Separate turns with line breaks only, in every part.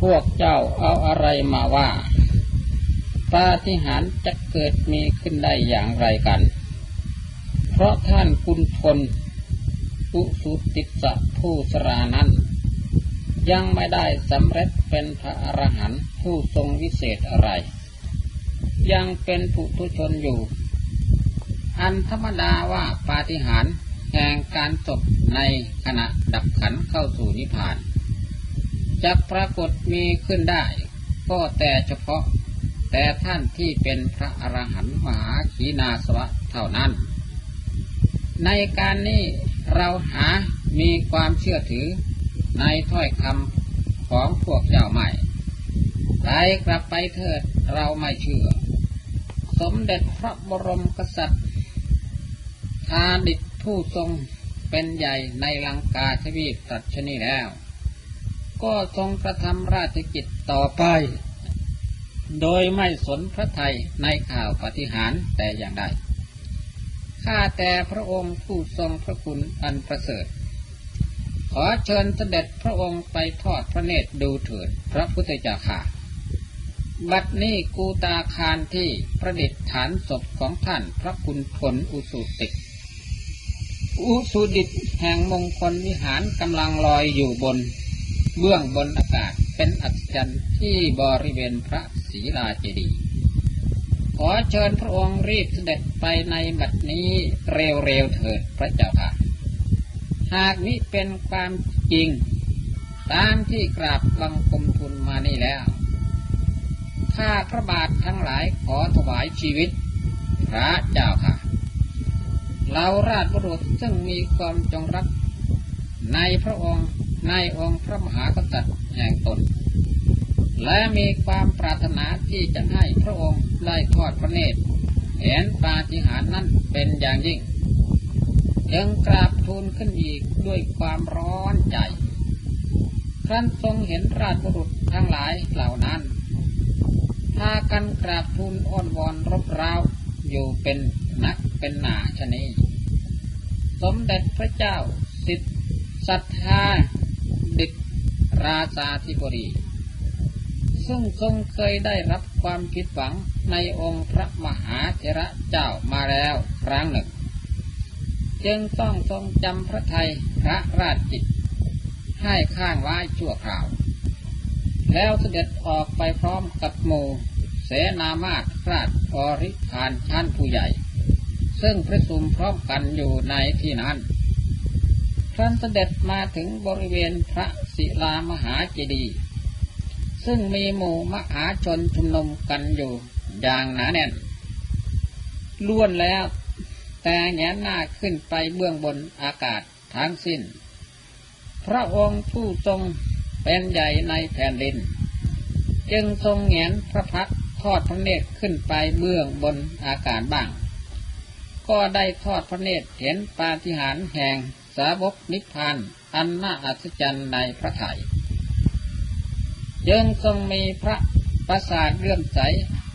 พวกเจ้าเอาอะไรมาว่าปาฏิหาริย์จะเกิดมีขึ้นได้อย่างไรกัน เพราะท่านคุณพลอุสุติสะผู้สรานั้น ยังไม่ได้สำเร็จเป็นพระอรหันต์ผู้ทรงวิเศษอะไร ยังเป็นผู้ทุชนอยู่ อันธรรมดาว่าปาฏิหาริย์แห่งการจบในขณะดับขันเข้าสู่นิพพาน จะปรากฏมีขึ้นได้ ก็แต่เฉพาะ แต่ท่านที่เป็นพระอรหันต์มหาขีนาสวะเท่านั้น ในการนี้เราหามีความเชื่อถือในถ้อยคำของพวกเจ้าใหม่ไปกลับไปเถิดเราไม่เชื่อ สมเด็จพระบรมกษัตริย์ทาดิตผู้ทรงเป็นใหญ่ในลังกาทวีปตัดชนีแล้ว ก็ทรงกระทำราชกิจต่อไป โดยไม่สนพระไทยในข่าวปฏิหารแต่อย่างใด ข้าแต่พระองค์ผู้ทรงพระคุณอันประเสริฐ ขอเชิญเสด็จพระองค์ไปทอดพระเนตรดูเถิดพระพุทธเจ้าค่ะบัดนี้กูตาคารที่ประดิษฐานศพของท่านพระคุณผลอุสุติอุสุดิตแห่งมงคลวิหารกำลังลอยอยู่บน เบื้องบนอากาศเป็นอัศจรรย์ที่บริเวณพระศรีลาเจดีย์ขอเชิญพระองค์รีบเสด็จไปในบัดนี้เร็วๆเถิดพระเจ้าค่ะ หากนี้เป็นความจริง ตามที่กราบบังคมทุนมานี่แล้ว ข้าพระบาททั้งหลายขอถวายชีวิต พระเจ้าค่ะ เราราชบุรุษซึ่งมีความจงรักในพระองค์ ในองค์พระมหากษัตริย์แห่งตน และมีความปรารถนาที่จะให้พระองค์ได้ทอดพระเนตรเห็นปาฏิหาริย์นั้นเป็นอย่างยิ่งยังกราบทูลขึ้นอีกด้วยความร้อนใจ ครั้นทรงเห็นราชบุรุษทั้งหลายเหล่านั้น พากันกราบทูลอ้อนวอนรบเร้าอยู่เป็นนักเป็นหนาชนี สมเด็จพระเจ้าสิทธิสัทธา ราชาธิบดีซึ่งทรงเคยได้รับความคิดหวังในองค์พระมหาเถระเจ้ามาแล้วครั้งหนึ่ง จึงต้องทรงจำพระไทยพระราชจิต ให้ข้างไว้ชั่วคราว แล้วเสด็จออกไปพร้อมกับโมเสนามาตราชอริพานชั้นผู้ใหญ่ ซึ่งประชุมพร้อมกันอยู่ในที่นั้น ครั้นเสด็จมาถึงบริเวณพระศิลามหาเจดีย์ซึ่งมีหมู่มหาชนชุมนุมกันอยู่อย่างหนาแน่น ล้วนแล้วแต่แงนหน้าขึ้นไปเบื้องบนอากาศทั้งสิ้น พระองค์ผู้ทรงเป็นใหญ่ในแผ่นดิน จึงทรงแงนพระพักทอดพระเนตรขึ้นไปเบื้องบนอากาศบ้าง ก็ได้ทอดพระเนตรเห็นปาฏิหาริย์แห่ง สาวกนิพพานอันน่าอัศจรรย์ในพระไถ่ยังทรงมีพระประสาทเลื่อมใส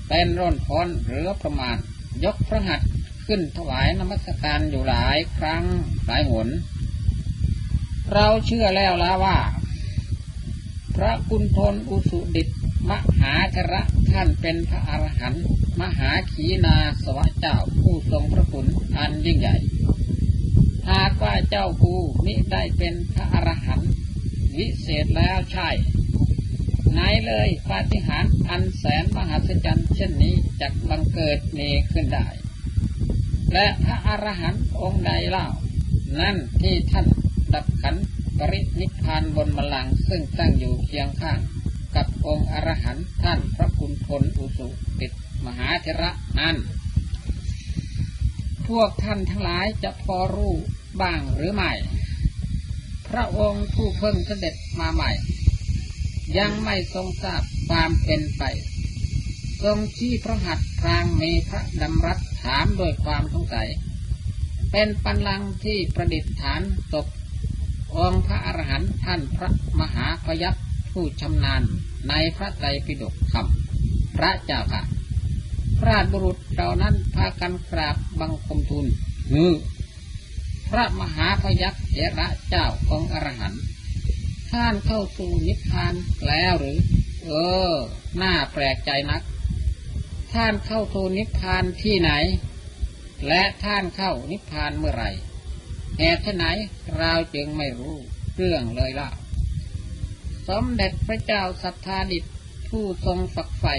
เป็นร่นพ้นหรือประมาณ ยกพระหัตถ์ขึ้นถวายนมัสการอยู่หลายครั้งหลายหน เราเชื่อแล้วละว่า พระคุณทนอุสุดิตมหาชระท่านเป็นพระอรหันต์มหาขีนาสวะเจ้าผู้ทรงพระคุณอันยิ่งใหญ่ หากว่าเจ้ากูมิได้เป็นพระอรหันต์วิเศษแล้วใช่ ไหนเลยปาฏิหาริย์อันแสนมหัศจรรย์เช่นนี้จะบังเกิดมีขึ้นได้ และพระอรหันต์องค์ใดเล่า นั่นที่ท่านดับขันปรินิพานบนมลังซึ่งตั้งอยู่เคียงข้าง กับองค์อรหันต์ท่านพระคุณพลอุสุติดมหาเถระนั้น พวกท่านทั้งหลายจะพอรู้บ้างหรือไม่ พระองค์ผู้เพิ่งเสด็จมาใหม่ ยังไม่ทรงทราบความเป็นไป ทรงชี้พระหัตถ์พรางมีพระดำรัสถามโดยความสงสัย เป็นปัญลังที่ประดิษฐานศพองพระอรหันต์ท่านพระมหาพยัพผู้ชำนาญในพระไตรปิฎกคำพระเจ้าค่ะ พระบุรุษเหล่านั้นพากันกราบบังคมทูลฮือพระมหาพยักเถระเจ้าของอรหันต์ท่านเข้าสู่นิพพานแล้วหรือ เออ น่าแปลกใจนัก ท่านเข้าสู่นิพพานที่ไหน และท่านเข้านิพพานเมื่อไหร่เหตุไหนเราจึงไม่รู้เรื่องเลยล่ะ สมเด็จพระเจ้าสัทธาดิษผู้ทรงฝักใฝ่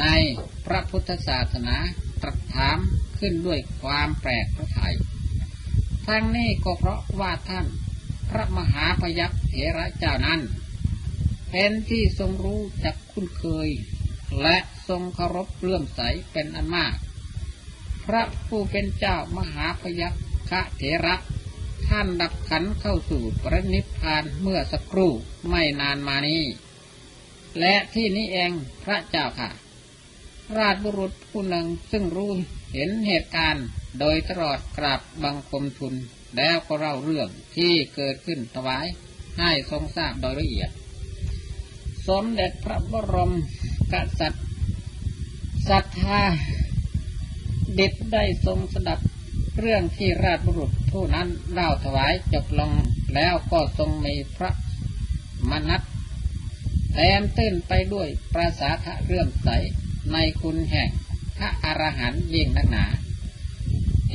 ในพระพุทธศาสนาตรัสถามขึ้นด้วยความแปลกพระไทยทั้งนี้ก็เพราะว่าท่านพระมหาพยัคฆ์เถระเจ้านั้น เป็นที่ทรงรู้จักคุ้นเคย และทรงเคารพเลื่อมใสเป็นอันมาก พระผู้เป็นเจ้ามหาพยัคฆเถระ ท่านดับขันเข้าสู่ปรินิพพานเมื่อสักครู่ไม่นานมานี้ และที่นี้เองพระเจ้าค่ะ ราชบุรุษผู้หนึ่งซึ่งรู้เห็นเหตุการณ์ โดยตลอดกราบบังคมทุน แล้วก็เล่าเรื่องที่เกิดขึ้นถวายให้ทรงทราบโดยละเอียด สมเด็จพระบรมกษัตริย์ศรัทธาเด็ดได้ทรงสดับเรื่องที่ราชบุรุษผู้นั้นเล่าถวายจบลงแล้วก็ทรงมีพระมนัตแต้มตื้นไปด้วยประสาทะเรื่องใส ในคุณแห่งพระอรหันต์ยิ่งนักหนา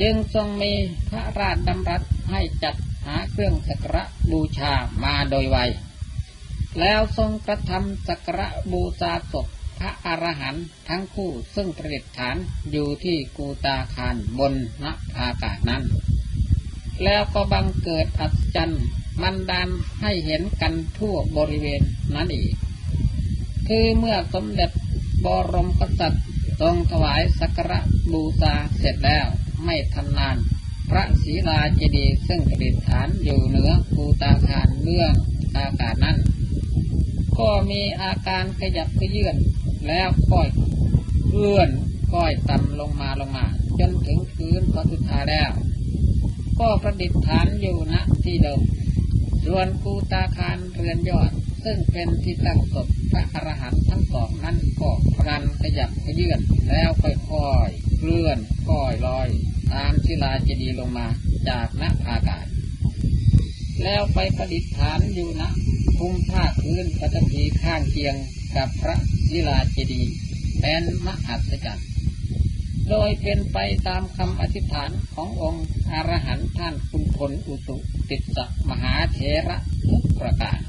จึงทรงมีพระราชดำรัสให้จัดหาเครื่องสักระบูชามาโดยไว แล้วทรงกระทำสักระบูชาศพพระอรหันต์ทั้งคู่ซึ่งประดิษฐานอยู่ที่กูตาคารบนนภากาศนั้น แล้วก็บังเกิดอัศจรรย์มันดานให้เห็นกันทั่วบริเวณนั้นอีก คือเมื่อสมเด็จ บรมกษัตริย์ทรงถวายสักการะบูชาเสร็จแล้วไม่ทันนาน พระศีลาเจดีย์ซึ่งประดิษฐานอยู่เหนือภูตาคารเบื้องอากาศนั้น ก็มีอาการขยับขยื่นแล้วค่อยเลื่อนค่อยต่ำลงมาลงมา จนถึงพื้นพระสุธาแล้ว ก็ประดิษฐานอยู่ณที่เดิมส่วนภูตาคารเรือนยอดซึ่งเป็นที่ตั้งศพ พระอรหันต์ทั้งสองนั้นก็พลันขยับขยื่นแล้วค่อยๆเคลื่อนค่อยลอย ตามศิลาเจดีย์ลงมาจากนภาอากาศ แล้วไปประดิษฐานอยู่ณภูมิภาคพื้นปฐพีข้างเคียงกับพระศิลาเจดีย์เป็นมหัศจรรย์โดยเป็นไปตามคำอธิษฐานขององค์อรหันต์ท่านคุณพลอุสุติสมหาเถระทุกประการ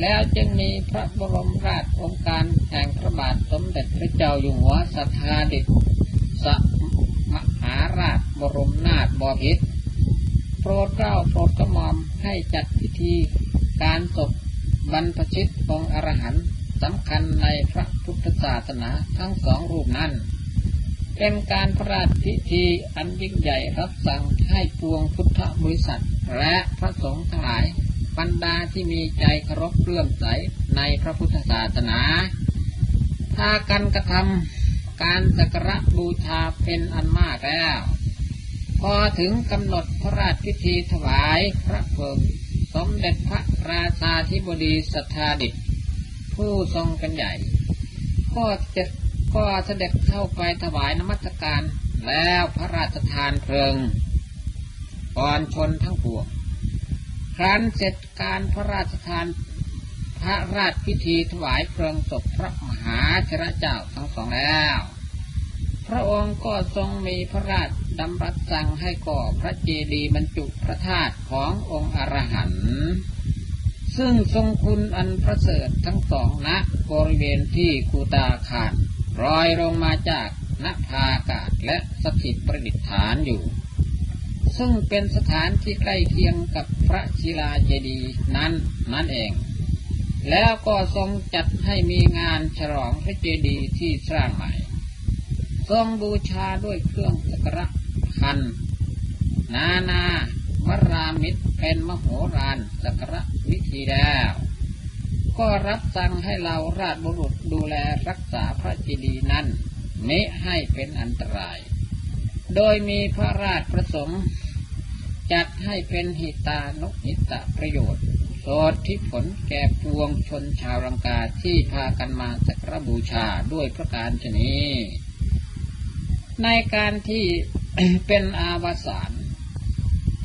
แล้วจึงมีพระบรมราชองค์การแห่งพระบาทสมเด็จพระเจ้าอยู่หัวสัทธาดิษสมหาราชบรมนาถบพิตรโปรดเกล้าโปรดกระหม่อมให้จัดพิธีการศพบรรพชิตองค์อรหันต์สำคัญในพระพุทธศาสนาทั้งสองรูปนั้น เป็นการพระราชพิธีอันยิ่งใหญ่รับสั่งให้ปวงพุทธบริษัทและพระสงฆ์ทั้งหลาย บรรดาที่มีใจเคารพเลื่อมใสในพระพุทธศาสนาพากันกระทำการสักระบูชาเป็นอันมากแล้ว พอถึงกำหนดพระราชพิธีถวายพระเพลิงสมเด็จพระราชาธิบดีสัทธาดิษผู้ทรงเป็นใหญ่ ก็เจ็ดก็เสด็จเข้าไปถวายนมัสการแล้วพระราชทานเพลิงก่อนชนทั้งปวง ครั้นเสร็จการพระราชทานพระราชพิธีถวายเพลิงศพพระมหาชรเจ้าทั้งสองแล้ว พระองค์ก็ทรงมีพระราชดำรัสสั่งให้ก่อพระเจดีย์บรรจุพระธาตุขององค์อรหันต์ซึ่งทรงคุณอันประเสริฐทั้งสองณบริเวณที่กูตาคารอยลงมาจากนภาอากาศและสถิตประดิษฐานอยู่ ซึ่งเป็นสถานที่ใกล้เคียงกับ พระศิลาเจดีย์นั้นนั่นเอง แล้วก็ทรงจัดให้มีงานฉลองพระเจดีย์ที่สร้างใหม่ ทรงบูชาด้วยเครื่องสักระพัน นานาวรามิตรเป็นมโหฬารสักระวิธีแล้วก็รับสั่งให้เราราชบุรุษดูแลรักษาพระเจดีย์นั้นมิให้เป็นอันตราย โดยมีพระราชประสงค์ จัดให้เป็นหิตานกหิตะประโยชน์โสดที่ผลแก่ปวงชนชาวรังกาที่พากันมาสักรบูชาด้วยประการชนีในการที่เป็นอาวสาน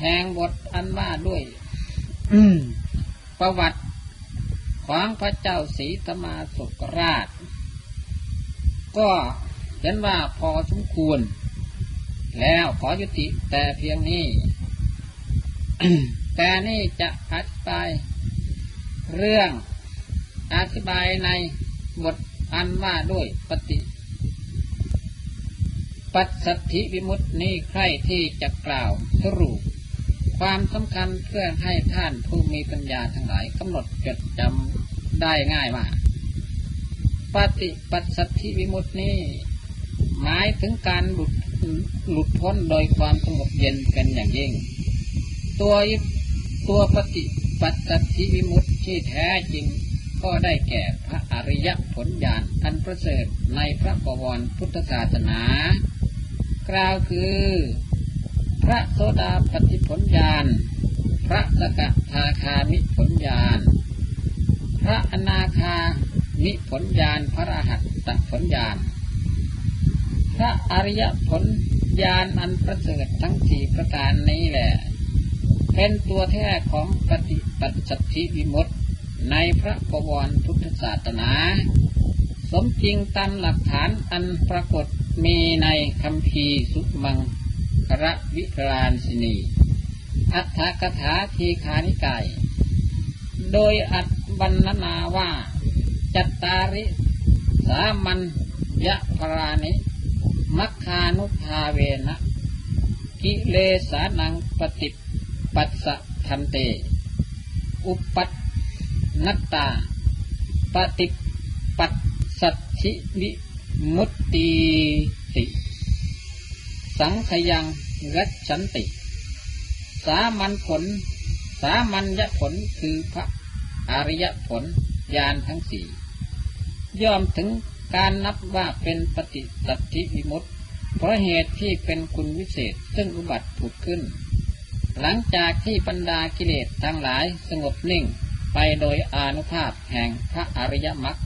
แห่งบทอันว่าด้วยประวัติของพระเจ้าศรีธมาสุกราช ก็เห็นว่าพอสมควร แล้วขอยุติแต่เพียงนี้ แต่นี่จะอธิบายเรื่องอธิบายในบทอันว่าด้วยปฏิปัสสัทธิวิมุตตินี้ใครที่จะกล่าวสรุปความสำคัญเพื่อให้ท่านผู้มีปัญญาทั้งหลายกำหนดจดจำได้ง่ายว่าปฏิปัสสัทธิวิมุตตินี้หมายถึงการหลุดหลุดพ้นโดยความสงบเย็นเป็นอย่างยิ่ง ตัวตัวปฏิปัสสัทธิวิมุตที่แท้จริง ก็ได้แก่พระอริยผลญาณอันประเสริฐในพระบวรพุทธศาสนากล่าวคือ พระโสดาปฏิผลญาณพระสกทาคามิผลญาณพระอนาคามิผลญาณพระรหัตตผลญาณพระอริยผลญาณอันประเสริฐทั้งสี่ประการนี้แหละ เป็นตัวแท้ของปฏิปัสสัทธิวิมุตติในพระปวรพุทธศาสนา สมจริงตามหลักฐานอันปรากฏมีในคำพีสุมังคระวิพรานสินี อัฏฐกถาทีขานิกาย โดยอัดบรรณนาว่า จัตตาริ สามัญยะพรานิ มัคคานุภาเวนะ กิเลสานังปฏิป ปัสสะทันเต อุปัตนัตตา ปฏิปัสสัตชิวิมุตติติ สังขยังรัชันติ สามัญผล สามัญญผลคือพระอริยผลญาณทั้งสี่ย่อมถึงการนับว่าเป็นปฏิสัตธิวิมุตติเพราะเหตุที่เป็นคุณวิเศษซึ่งอุบัติผุดขึ้น หลังจากที่บรรดากิเลสทั้งหลายสงบนิ่งไปโดยอนุภาพแห่งพระอริยมรรค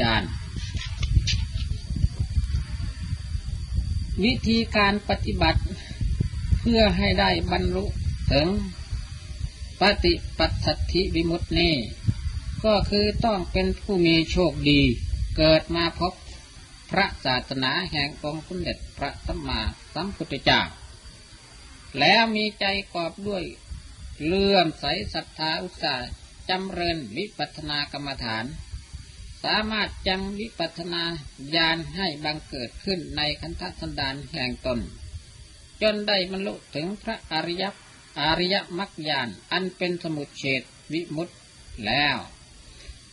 ญาณวิธีการปฏิบัติเพื่อให้ได้บรรลุถึงปฏิปัสสัทธิวิมุตตินี้ก็คือต้องเป็นผู้มีโชคดี เกิดมาพบพระศาสนาแห่งองค์สมเด็จพระสัมมาสัมพุทธเจ้า แล้วมีใจกอบด้วยเลื่อมใสศรัทธาอุตสาห์จำเริญวิปัสนากรรมฐาน สามารถยังวิปัสนาญาณให้บังเกิดขึ้นในคันธสันดานแห่งตน จนได้บรรลุถึงพระอริยอริยมรรคญาณอันเป็นสมุทเฉดวิมุตต์แล้ว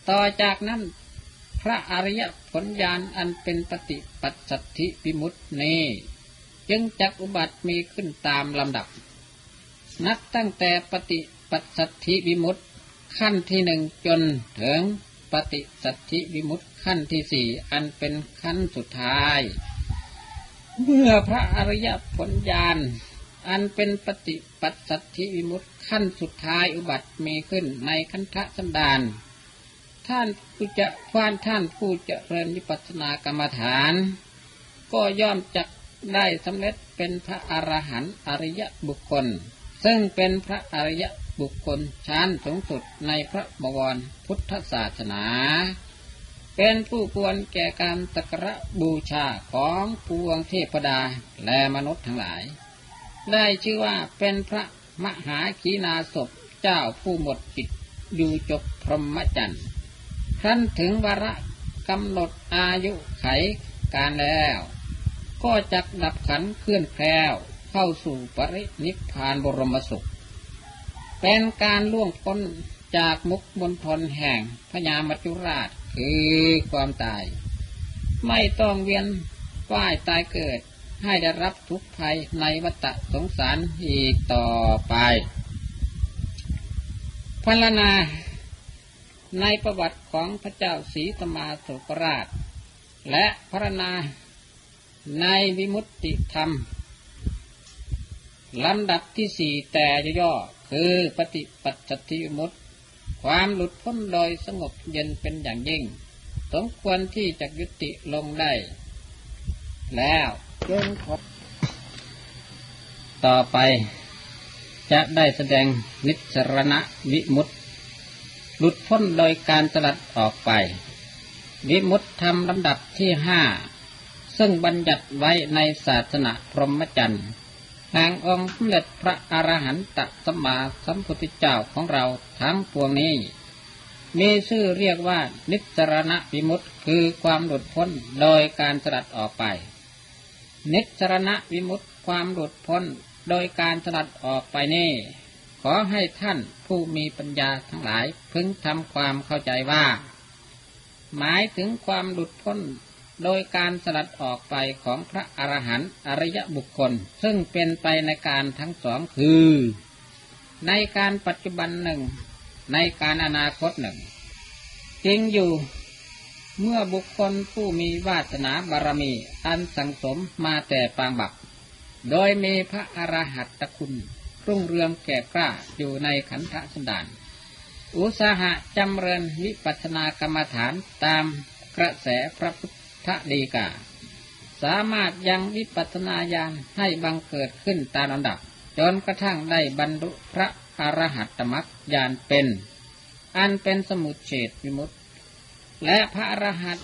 ต่อจากนั้นพระอริยผลญาณอันเป็นปฏิปัสสัทธิวิมุตต์นี้ จึงจักอุบัติมีขึ้นตามลำดับ นับตั้งแต่ปฏิปัสสัทธิวิมุตต์ขั้นที่หนึ่งจนถึงปฏิสัทธิวิมุตต์ขั้นที่สี่อันเป็นขั้นสุดท้าย เมื่อพระอริยผลญาณอันเป็นปฏิปัสสัทธิวิมุตต์ขั้นสุดท้ายอุบัติมีขึ้นในคันธสันดานท่านผู้จะฟ้านท่านผู้จะเริญวิปัสสนากรรมฐาน ก็ย่อมจะ ได้สำเร็จเป็นพระอรหันต์อริยบุคคล ซึ่งเป็นพระอริยบุคคลชั้นสูงสุดในพระบวรพุทธศาสนา เป็นผู้ควรแก่การตะกระบูชาของปวงเทพดาและมนุษย์ทั้งหลาย ได้ชื่อว่าเป็นพระมหาขีนาศพเจ้าผู้หมดจิตอยู่จบพรหมจรรย์ครั้นถึงวาระกำหนดอายุไขการแล้ว ก็จักดับขันเคลื่อนแคล้วเข้าสู่ปรินิพพานบรมสุข เป็นการล่วงพ้นจากมุกบนทนแห่งพญามัจจุราชคือความตาย ไม่ต้องเวียนว่ายตายเกิดให้ได้รับทุกภัยในวัฏสงสารอีกต่อไปพัลนาในประวัติของพระเจ้าศรีธมาสุกราช และพระนา ในวิมุตติธรรมลำดับที่สี่แต่ย่อคือปฏิปัติทิมุตความหลุดพ้นโดยสงบเย็นเป็นอย่างยิ่ง สมควรที่จะยุติลงได้ แล้วจงขอต่อไป จะได้แสดงนิสรณวิมุตหลุดพ้นโดยการสลัดออกไป วิมุตธรรมลำดับที่ห้า ซึ่งบัญญัติไว้ในศาสนาพรหมจรรย์แห่งองค์สมเด็จพระอรหันตสัมมาสัมพุทธเจ้าของเราทั้งปวงนี้ มีชื่อเรียกว่านิสรณวิมุตคือความหลุดพ้นโดยการสลัดออกไป นิสรณวิมุตความหลุดพ้นโดยการสลัดออกไปนี่ขอให้ท่านผู้มีปัญญาทั้งหลายพึงทำความเข้าใจว่า หมายถึงความหลุดพ้น โดยการสลัดออกไปของพระอรหันต์อริยบุคคล ซึ่งเป็นไปในการทั้งสองคือ ในการปัจจุบันหนึ่ง ในการอนาคตหนึ่งจริงอยู่เมื่อบุคคลผู้มีวาสนาบารมี อันสังสมมาแต่ปางบัก โดยมีพระอรหัตตคุณรุ่งเรืองแก่กล้าอยู่ในขันธสันดาน อุตสาหะจำเริญวิปัสนากรรมฐานตามกระแสพระพุทธ ดีกา สามารถยังวิปัสนาญาณให้บังเกิดขึ้นตามลำดับ จนกระทั่งได้บรรลุพระอรหัตตมรรคญาณเป็น อันเป็นสมุทเฉดวิมุตติและพระอรหัต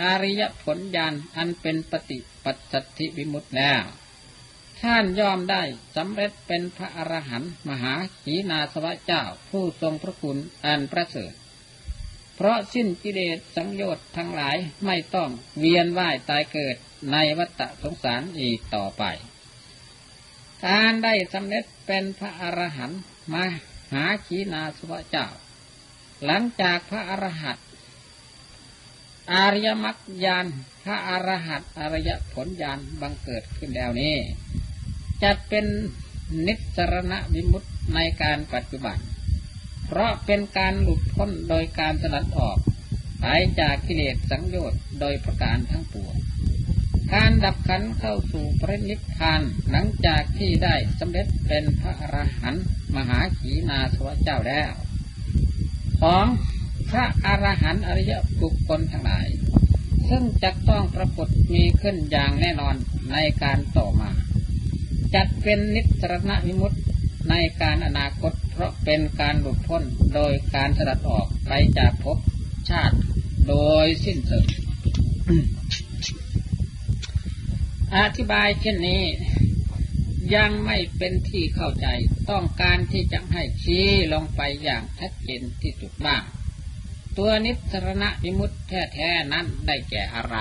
อริยผลญาณอันเป็นปฏิปัสสัทธิวิมุตติแล้ว ท่านยอมได้สำเร็จเป็นพระอรหันต์มหาขีนาสวะเจ้าผู้ทรงพระคุณอันประเสริฐ เพราะสิ้นกิเลสสังโยชน์ทั้งหลายไม่ต้องเวียนว่ายตายเกิดในวัฏสงสารอีกต่อไป การได้สำเร็จเป็นพระอรหันต์มาหาขีนาสวะเจ้า หลังจากพระอรหันต์อริยมรรคญาณพระอรหันต์อริยผลญาณบังเกิดขึ้นแล้วนี้จะเป็นนิสรณวิมุตติในการปัจจุบัน เพราะเป็นการหลุดพ้นโดยการสลัดออกไปจากกิเลสสังโยชน์โดยประการทั้งปวง การดับขันเข้าสู่พระนิพพานหลังจากที่ได้สำเร็จเป็นพระอรหันต์มหาขีนาสวะเจ้าแล้วของพระอรหันต์อริยบุคคลทั้งหลาย ซึ่งจะต้องปรากฏมีขึ้นอย่างแน่นอนในการต่อมา จัดเป็นนิสรณวิมุตในการอนาคต เพราะเป็นการหลุดพ้นโดยการสลัดออกไปจากภพชาติโดยสิ้นสุดอธิบายเช่นนี้ ยังไม่เป็นที่เข้าใจต้องการที่จะให้ชี้ลงไปอย่างชัดเจนที่สุดบ้าง ตัวนิสรณวิมุตแท้ๆนั้นได้แก่อะไร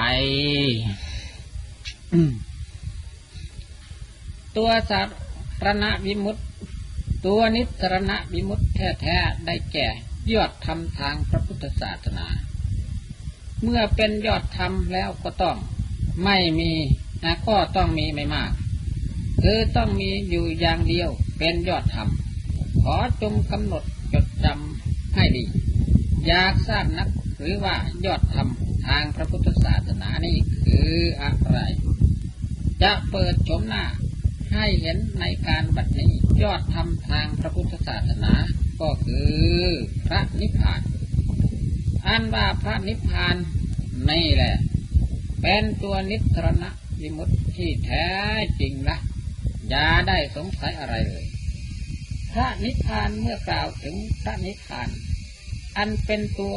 ตัวสารณวิมุต ตัวนิสรณวิมุตแท้ๆได้แก่ยอดธรรมทางพระพุทธศาสนา เมื่อเป็นยอดธรรมแล้วก็ต้องไม่มีนะก็ต้องมีไม่มาก คือต้องมีอยู่อย่างเดียวเป็นยอดธรรม ขอจงกำหนดจดจำให้ดี อยากทราบนักหรือว่ายอดธรรมทางพระพุทธศาสนานี้คืออะไร จะเปิดชมหน้า ให้เห็นในการบัดนี้ยอดธรรมทางพระพุทธศาสนา ก็คือพระนิพพานอันว่าพระนิพพานนี่แหละ เป็นตัวนิสรณวิมุตที่แท้จริงละอย่าได้สงสัยอะไรเลย พระนิพพานเมื่อกล่าวถึงพระนิพพาน อันเป็นตัว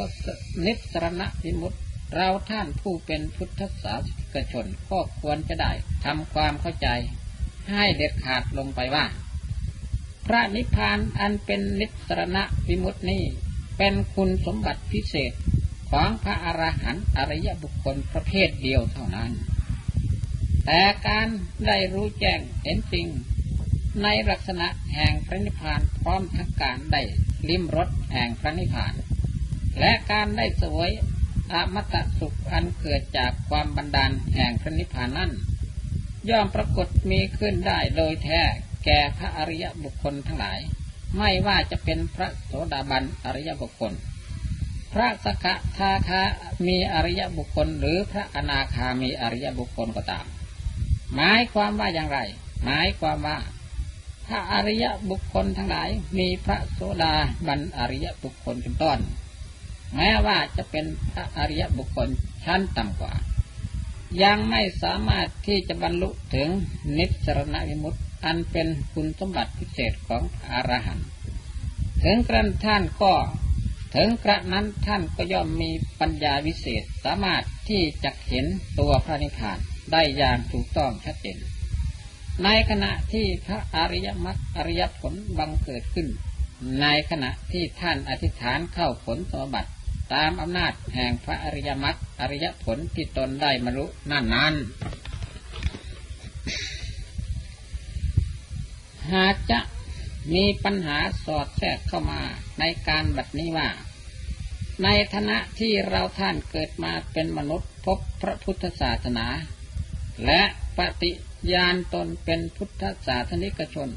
นิสรณวิมุตเราท่านผู้เป็นพุทธศาสนิกชนก็ควรจะได้ทำความเข้าใจ ให้เด็ดขาดลงไปว่า พระนิพพานอันเป็นนิสรณะวิมุตินี้เป็นคุณสมบัติพิเศษของพระอรหันต์อริยบุคคลประเภทเดียวเท่านั้น แต่การได้รู้แจ้งเห็นจริง ในลักษณะแห่งพระนิพพานพร้อมทั้งการได้ลิ้มรสแห่งพระนิพพาน และการได้สวยอมตะสุขอันเกิดจากความบันดาลแห่งพระนิพพานนั้น ย่อมปรากฏมีขึ้นได้โดยแท้แก่พระอริยบุคคลทั้งหลาย ไม่ว่าจะเป็นพระโสดาบันอริยบุคคล พระสกทาคามีอริยบุคคล หรือพระอนาคามีอริยบุคคลก็ตาม หมายความว่าอย่างไร หมายความว่าพระอริยบุคคลทั้งหลายมีพระโสดาบันอริยบุคคลเป็นต้น แม้ว่าจะเป็นพระอริยบุคคลชั้นต่ำกว่า ยังไม่สามารถที่จะบรรลุถึงนิสรณวิมุตติอันเป็นคุณสมบัติพิเศษของอรหันต์ถึงกระนั้นท่านก็ ถึงกระนั้นท่านก็ย่อมมีปัญญาวิเศษสามารถที่จะเห็นตัวพระนิพพานได้อย่างถูกต้องชัดเจนในขณะที่พระอริยมรรคอริยผลบังเกิดขึ้น ในขณะที่ท่านอธิษฐานเข้าผลสมบัติ ตามอำนาจแห่งพระอริยมรรคอริยผลที่ตนได้มรุนั่นนั้นหากจะมีปัญหาสอดแทรกเข้ามาในการบัดนี้ว่า ในฐานะที่เราท่านเกิดมาเป็นมนุษย์พบพระพุทธศาสนา และปฏิญาณตนเป็นพุทธศาสนิกชน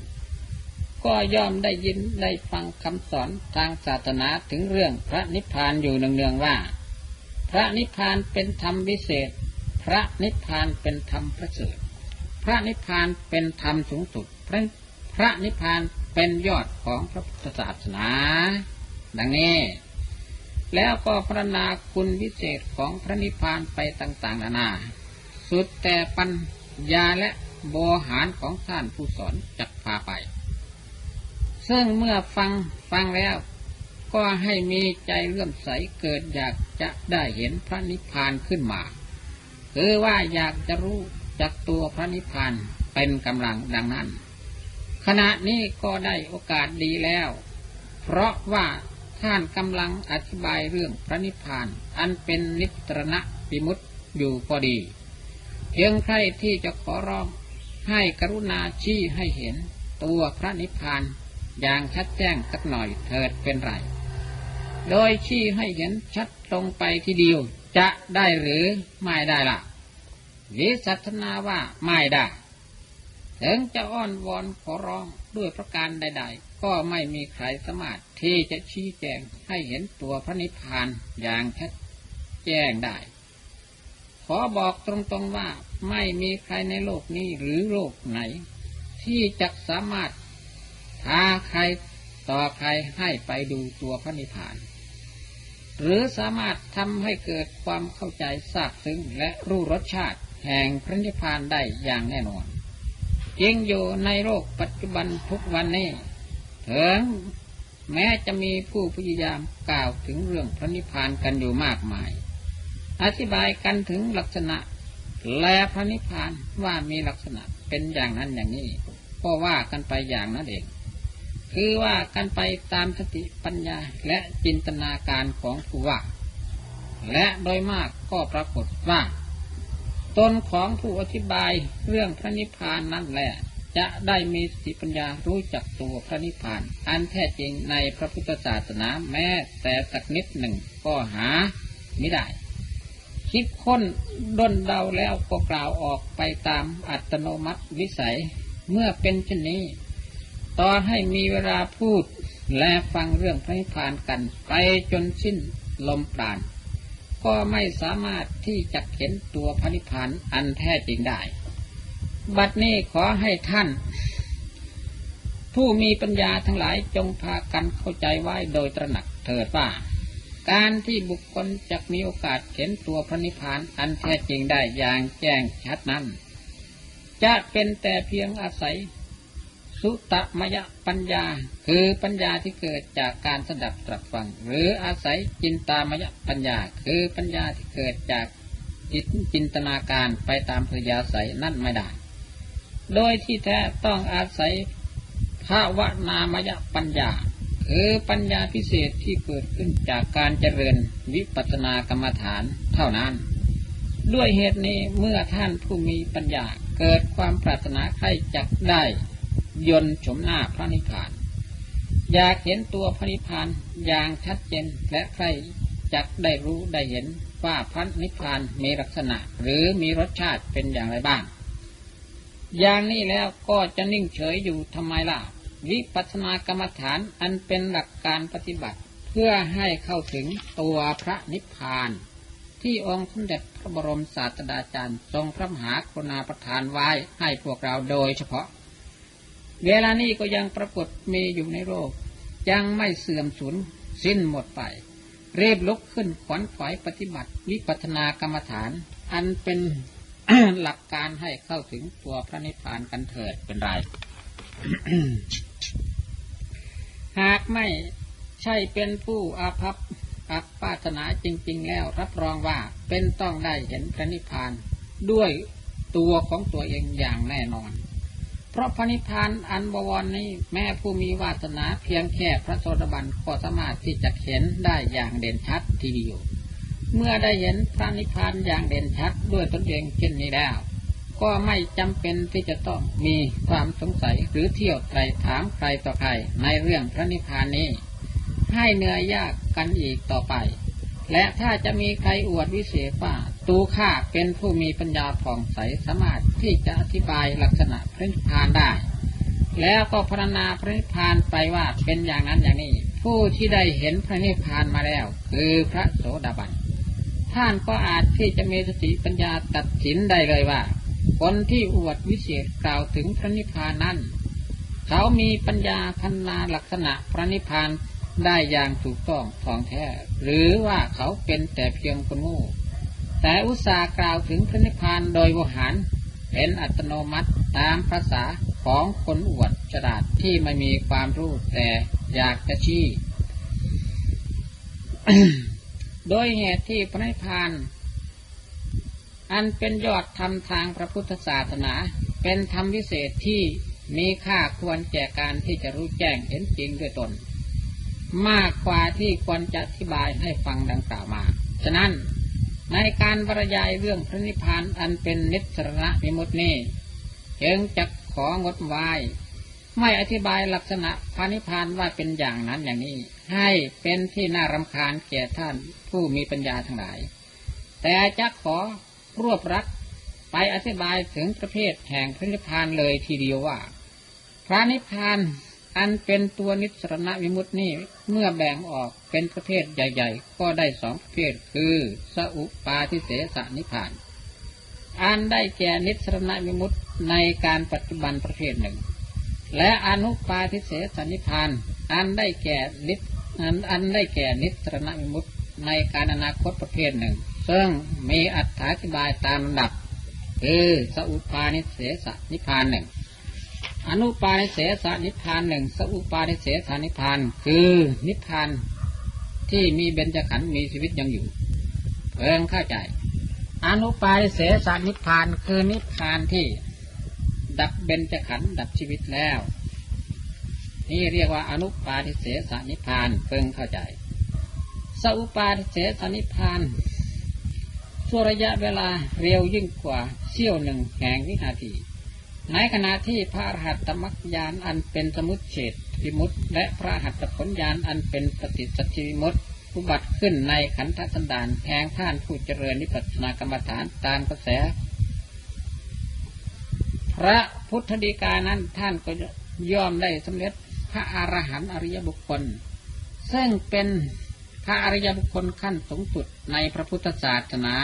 ก็ย่อมได้ยินได้ฟังคำสอนทางศาสนาถึงเรื่องพระนิพพานอยู่เนืองๆว่า พระนิพพานเป็นธรรมวิเศษ พระนิพพานเป็นธรรมประเสริฐพระนิพพานเป็นธรรมสูงสุดพระพระนิพพานเป็นยอดของพระพุทธศาสนา ดังนี้ แล้วก็พระนาคุณวิเศษของพระนิพพานไปต่างๆ นานา สุดแต่ปัญญาและโบหารของท่านผู้สอนจักพาไป ซึ่งเมื่อฟังฟังแล้ว ก็ให้มีใจเลื่อมใสเกิดอยากจะได้เห็นพระนิพพานขึ้นมา คือว่าอยากจะรู้จักตัวพระนิพพานเป็นกำลังดังนั้น ขณะนี้ก็ได้โอกาสดีแล้ว เพราะว่าท่านกำลังอธิบายเรื่องพระนิพพานอันเป็นนิตรณะปิมุตอยู่พอดีเพียงใครที่จะขอร้องให้กรุณาชี้ให้เห็นตัวพระนิพพาน อย่างชัดแจ้งสักหน่อยเถิดเป็นไร โดยชี้ให้เห็นชัดตรงไปทีเดียว จะได้หรือไม่ได้ละ่ะวิสัชนาว่าไม่ได้ ถึงจะอ้อนวอนขอร้องด้วยประการใด ๆ ก็ไม่มีใครสามารถที่จะชี้แจงให้เห็นตัวพระนิพพานอย่างชัดแจ้งได้ ขอบอกตรงๆว่าไม่มีใครในโลกนี้หรือโลกไหน ที่จะสามารถ ต่อใครให้ไปดูตัวพระนิพพาน หรือสามารถทำให้เกิดความเข้าใจทราบซึ้งและรู้รสชาติแห่งพระนิพพานได้อย่างแน่นอนจริงอยู่ในโลกปัจจุบันทุกวันนี้ถึงแม้จะมีผู้พยายามกล่าวถึงเรื่องพระนิพพานกันอยู่มากมาย อธิบายกันถึงลักษณะ และพระนิพพานว่ามีลักษณะเป็นอย่างนั้นอย่างนี้ก็ว่ากันไปอย่างนั้นเอง คือว่ากันไปตามสติปัญญาและจินตนาการของผู้ว่า และโดยมากก็ปรากฏว่า ตนของผู้อธิบายเรื่องพระนิพพานนั่นแหละ จะได้มีสติปัญญารู้จักตัวพระนิพพาน อันแท้จริงในพระพุทธศาสนาแม้แต่สักนิดหนึ่งก็หาไม่ได้ คิดค้นด้นเดาแล้วก็กล่าวออกไปตามอัตโนมัติวิสัย เมื่อเป็นเช่นนี้ ต่อให้มีเวลาพูดและฟังเรื่องพระนิพพานกัน ไปจนสิ้นลมปราณก็ไม่สามารถที่จะเห็นตัวพระนิพพานอันแท้จริงได้ บัดนี้ขอให้ท่าน ผู้มีปัญญาทั้งหลายจงพากันเข้าใจไว้โดยตระหนักเถิดว่า การที่บุคคลจะมีโอกาสเห็นตัวพระนิพพานอันแท้จริงได้อย่างแจ้งชัดนั้น จะเป็นแต่เพียงอาศัย สุตมยปัญญา คือปัญญาที่เกิดจากการสดับตรับฟัง หรืออาศัยจินตามยปัญญา คือปัญญาที่เกิดจากจิตจินตนาการไปตามพยาศัยนั่นไม่ได้ โดยที่แท้ต้องอาศัยภาวนามยปัญญา คือปัญญาพิเศษที่เกิดขึ้นจากการเจริญวิปัสสนากรรมฐานเท่านั้น ด้วยเหตุนี้เมื่อท่านผู้มีปัญญาเกิดความปรารถนาใครจักได้ ยนชมหน้าพระนิพพาน อยากเห็นตัวพระนิพพานอย่างชัดเจนและใครจักได้รู้ได้เห็นว่าพระนิพพานมีลักษณะหรือมีรสชาติเป็นอย่างไรบ้าง อย่างนี้แล้วก็จะนิ่งเฉยอยู่ทำไมล่ะ วิปัสสนากรรมฐานอันเป็นหลักการปฏิบัติ เพื่อให้เข้าถึงตัวพระนิพพาน ที่องค์สมเด็จพระบรมศาสดาจารย์ ทรงพระมหากรุณาประทานไว้ให้พวกเราโดยเฉพาะ เวลานี้ก็ยังปรากฏมีอยู่ในโลกยังไม่เสื่อมสูญสิ้นหมดไป เรียบลุกขึ้นขวัญขวายปฏิบัติ วิปัสนากรรมฐาน อันเป็นหลักการให้เข้าถึงตัวพระนิพพานกันเถิดเป็นไร หากไม่ใช่เป็นผู้อาภัพอักปาถนาจริง ๆ แล้วรับรองว่าเป็นต้องได้เห็นพระนิพพานด้วยตัวของตัวเองอย่างแน่นอน เพราะพระนิพพานอันบวรนี้แม่ผู้มีวาสนาเพียงแค่พระโสดาบันก็สามารถที่จะเห็นได้อย่างเด่นชัดทีเดียว เมื่อได้เห็นพระนิพพานอย่างเด่นชัดด้วยตนเองเช่นนี้แล้ว ก็ไม่จำเป็นที่จะต้องมีความสงสัยหรือเที่ยวไตรถามใครต่อใครในเรื่องพระนิพพานนี้ ให้เหนื่อยยากกันอีกต่อไป และถ้าจะมีใครอวดวิเศษว่า ตูข้าเป็นผู้มีปัญญาผ่องใสสามารถที่จะอธิบายลักษณะพระนิพพานได้ แล้วก็พรรณนาพระนิพพานไปว่าเป็นอย่างนั้นอย่างนี้ ผู้ที่ได้เห็นพระนิพพานมาแล้ว คือพระโสดาบันท่านก็อาจที่จะมีสติปัญญาตัดสินได้เลยว่า คนที่อวดวิเศษกล่าวถึงพระนิพพานนั้น เขามีปัญญาพันนาลักษณะพระนิพพานได้อย่างถูกต้องท่องแท้ หรือว่าเขาเป็นแต่เพียงคนโง่ แต่อุตสาห์กล่าวถึงพระนิพพานโดยวหารเป็นอัตโนมัติตามภาษาของคนอวดฉลาดที่ไม่มีความรู้แต่อยากจะชี้ โดยเหตุที่พระนิพพาน อันเป็นยอดธรรมทางพระพุทธศาสนา เป็นธรรมวิเศษที่มีค่าควรแก่การที่จะรู้แจ้งเห็นจริงด้วยตน มากกว่าที่ควรจะอธิบายให้ฟังดังกล่าวมา ฉะนั้น ในการบรรยายเรื่องพระนิพพานอันเป็นนิสรณะมิมุตินี้จึงจะของดไว้ไม่อธิบายลักษณะพระนิพพานว่าเป็นอย่างนั้นอย่างนี้ ให้เป็นที่น่ารำคาญแก่ท่านผู้มีปัญญาทั้งหลาย แต่จะขอรวบรัดไปอธิบายถึงประเภทแห่งพระนิพพานเลยทีเดียวว่า พระนิพพาน อันเป็นตัวนิสรณวิมุตินี้เมื่อแบ่งออกเป็นประเภทใหญ่ ๆ ก็ได้สองประเภทคือสอุปาทิเสสนิพาน อันได้แก่นิสรณวิมุติในการปัจจุบันประเภทหนึ่ง และอนุปาทิเสสนิพาน อันได้แก่นิสอันอันได้แก่นิสรณวิมุติในการอนาคตประเภทหนึ่ง ซึ่งมีอัถาธิบายตามลำดับ คือสอุปาณิเสสนิพานหนึ่ง อนุปาณิเสสนิพานหนึ่งสอุปาณิเสสนิพานคือนิพานที่มีเบญจขันธ์มีชีวิตยังอยู่ เพิ่งเข้าใจ อนุปาณิเสสนิพานคือนิพานที่ดับเบญจขันธ์ดับชีวิตแล้ว นี่เรียกว่าอนุปาทิเสสนิพานเพิ่งเข้าใจสอุปาทิเสสนิพานชั่วระยะเวลาเร็วยิ่งกว่าเสี้ยวหนึ่งแห่งวินาที ในขณะที่พระรหัตตมักยานอันเป็นสมุทเฉดวิมุตและพระหัตถผลยานอันเป็นปฏิสัจจิวิมุตอุบัติขึ้นในขันธสันดานแห่งท่านผู้เจริญนิพพานกรรมฐานตามกระแส พระพุทธดีกานั้นท่านก็ย่อมได้สำเร็จพระอรหันต์อริยบุคคล ซึ่งเป็นพระอริยบุคคลขั้นสูงสุดในพระพุทธศาสนา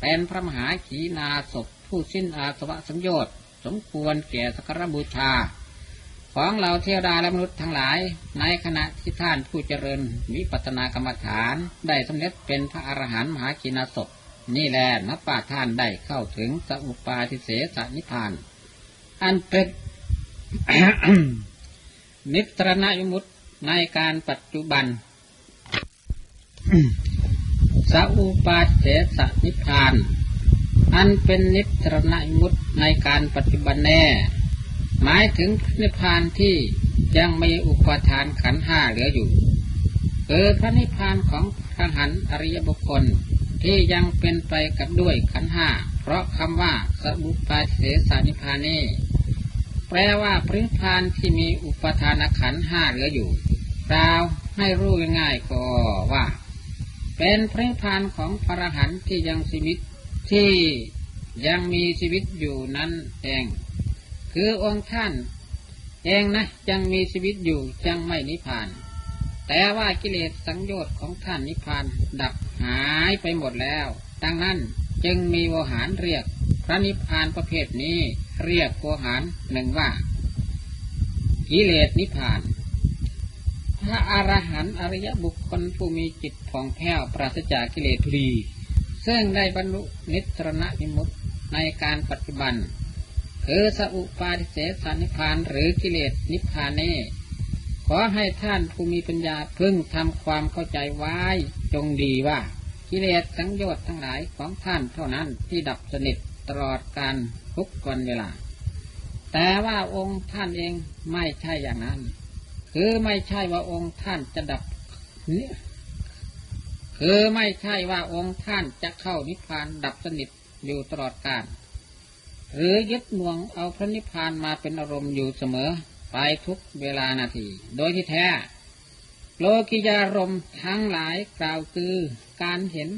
เป็นพระมหาขีนาศพผู้สิ้นอาสวะสัญญ์ สมควรแก่สักการบูชา ของเราเทวดาและมนุษย์ทั้งหลาย ในขณะที่ท่านผู้เจริญวิปัสสนากรรมฐานได้สำเร็จเป็นพระอรหันต์มหาขีนาศพนี่แหละนับป่าท่านได้เข้าถึงสอุปาทิเสสนิพาน อันเป็นนิตรณยมุตในการปัจจุบันสอุปาเสสนิพาน อันเป็นนิตรณมุตในการปัจจุบันแน่ หมายถึงนิพพานที่ยังมีอุปทานขันห้าเหลืออยู่เออพระนิพพานของพระหันอริยบุคคลที่ยังเป็นไปกับด้วยขันห้าเพราะคำว่าสบุปาเสสานิพานีแปลว่าพริพานที่มีอุปทานขันห้าเหลืออยู่กล่าวให้รู้ง่ายๆก็ว่า เป็นพริพานของพระหันที่ยังชีวิต ที่ยังมีชีวิตอยู่นั้นเอง คือองค์ท่าน เองนะยังมีชีวิตอยู่ยังไม่นิพพาน แต่ว่ากิเลสสังโยชน์ของท่านนิพพานดับหายไปหมดแล้ว ดังนั้นจึงมีโวหารเรียก พระนิพพานประเภทนี้เรียกโวหารหนึ่งว่า กิเลสนิพพาน พระอรหันต์อริยบุคคลผู้มีจิตผ่องแผ้วปราศจากกิเลสทุลี ซึ่งได้บรรลุนิสรณนิมุตในการปัจจุบัน คือสัพปาทิเสสนิพพานหรือกิเลสนิพพานนี้ขอให้ท่านผู้มีปัญญาพึงทำความเข้าใจไว้จงดีว่า กิเลสสังโยชน์ทั้งหลายของท่านเท่านั้นที่ดับสนิทตลอดการทุกวันเวลา แต่ว่าองค์ท่านเองไม่ใช่อย่างนั้น คือไม่ใช่ว่าองค์ท่านจะดับเนี่ย คือไม่ใช่ว่าองค์ท่านจะเข้านิพพานดับสนิทอยู่ตลอดกาลหรือยึดหน่วงเอาพระนิพพานมาเป็นอารมณ์อยู่เสมอไปทุกเวลานาที โดยที่แท้ โลกิยารมทั้งหลายกล่าวคือการเห็น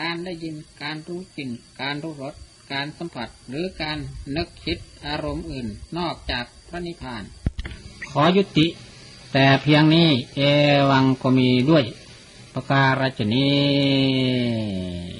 การได้ยิน การรู้กลิ่น การรู้รส การสัมผัส หรือการนึกคิดอารมณ์อื่นนอกจากพระนิพพาน ขอยุติ แต่เพียงนี้เอวังก็มีด้วย ประการฉนี้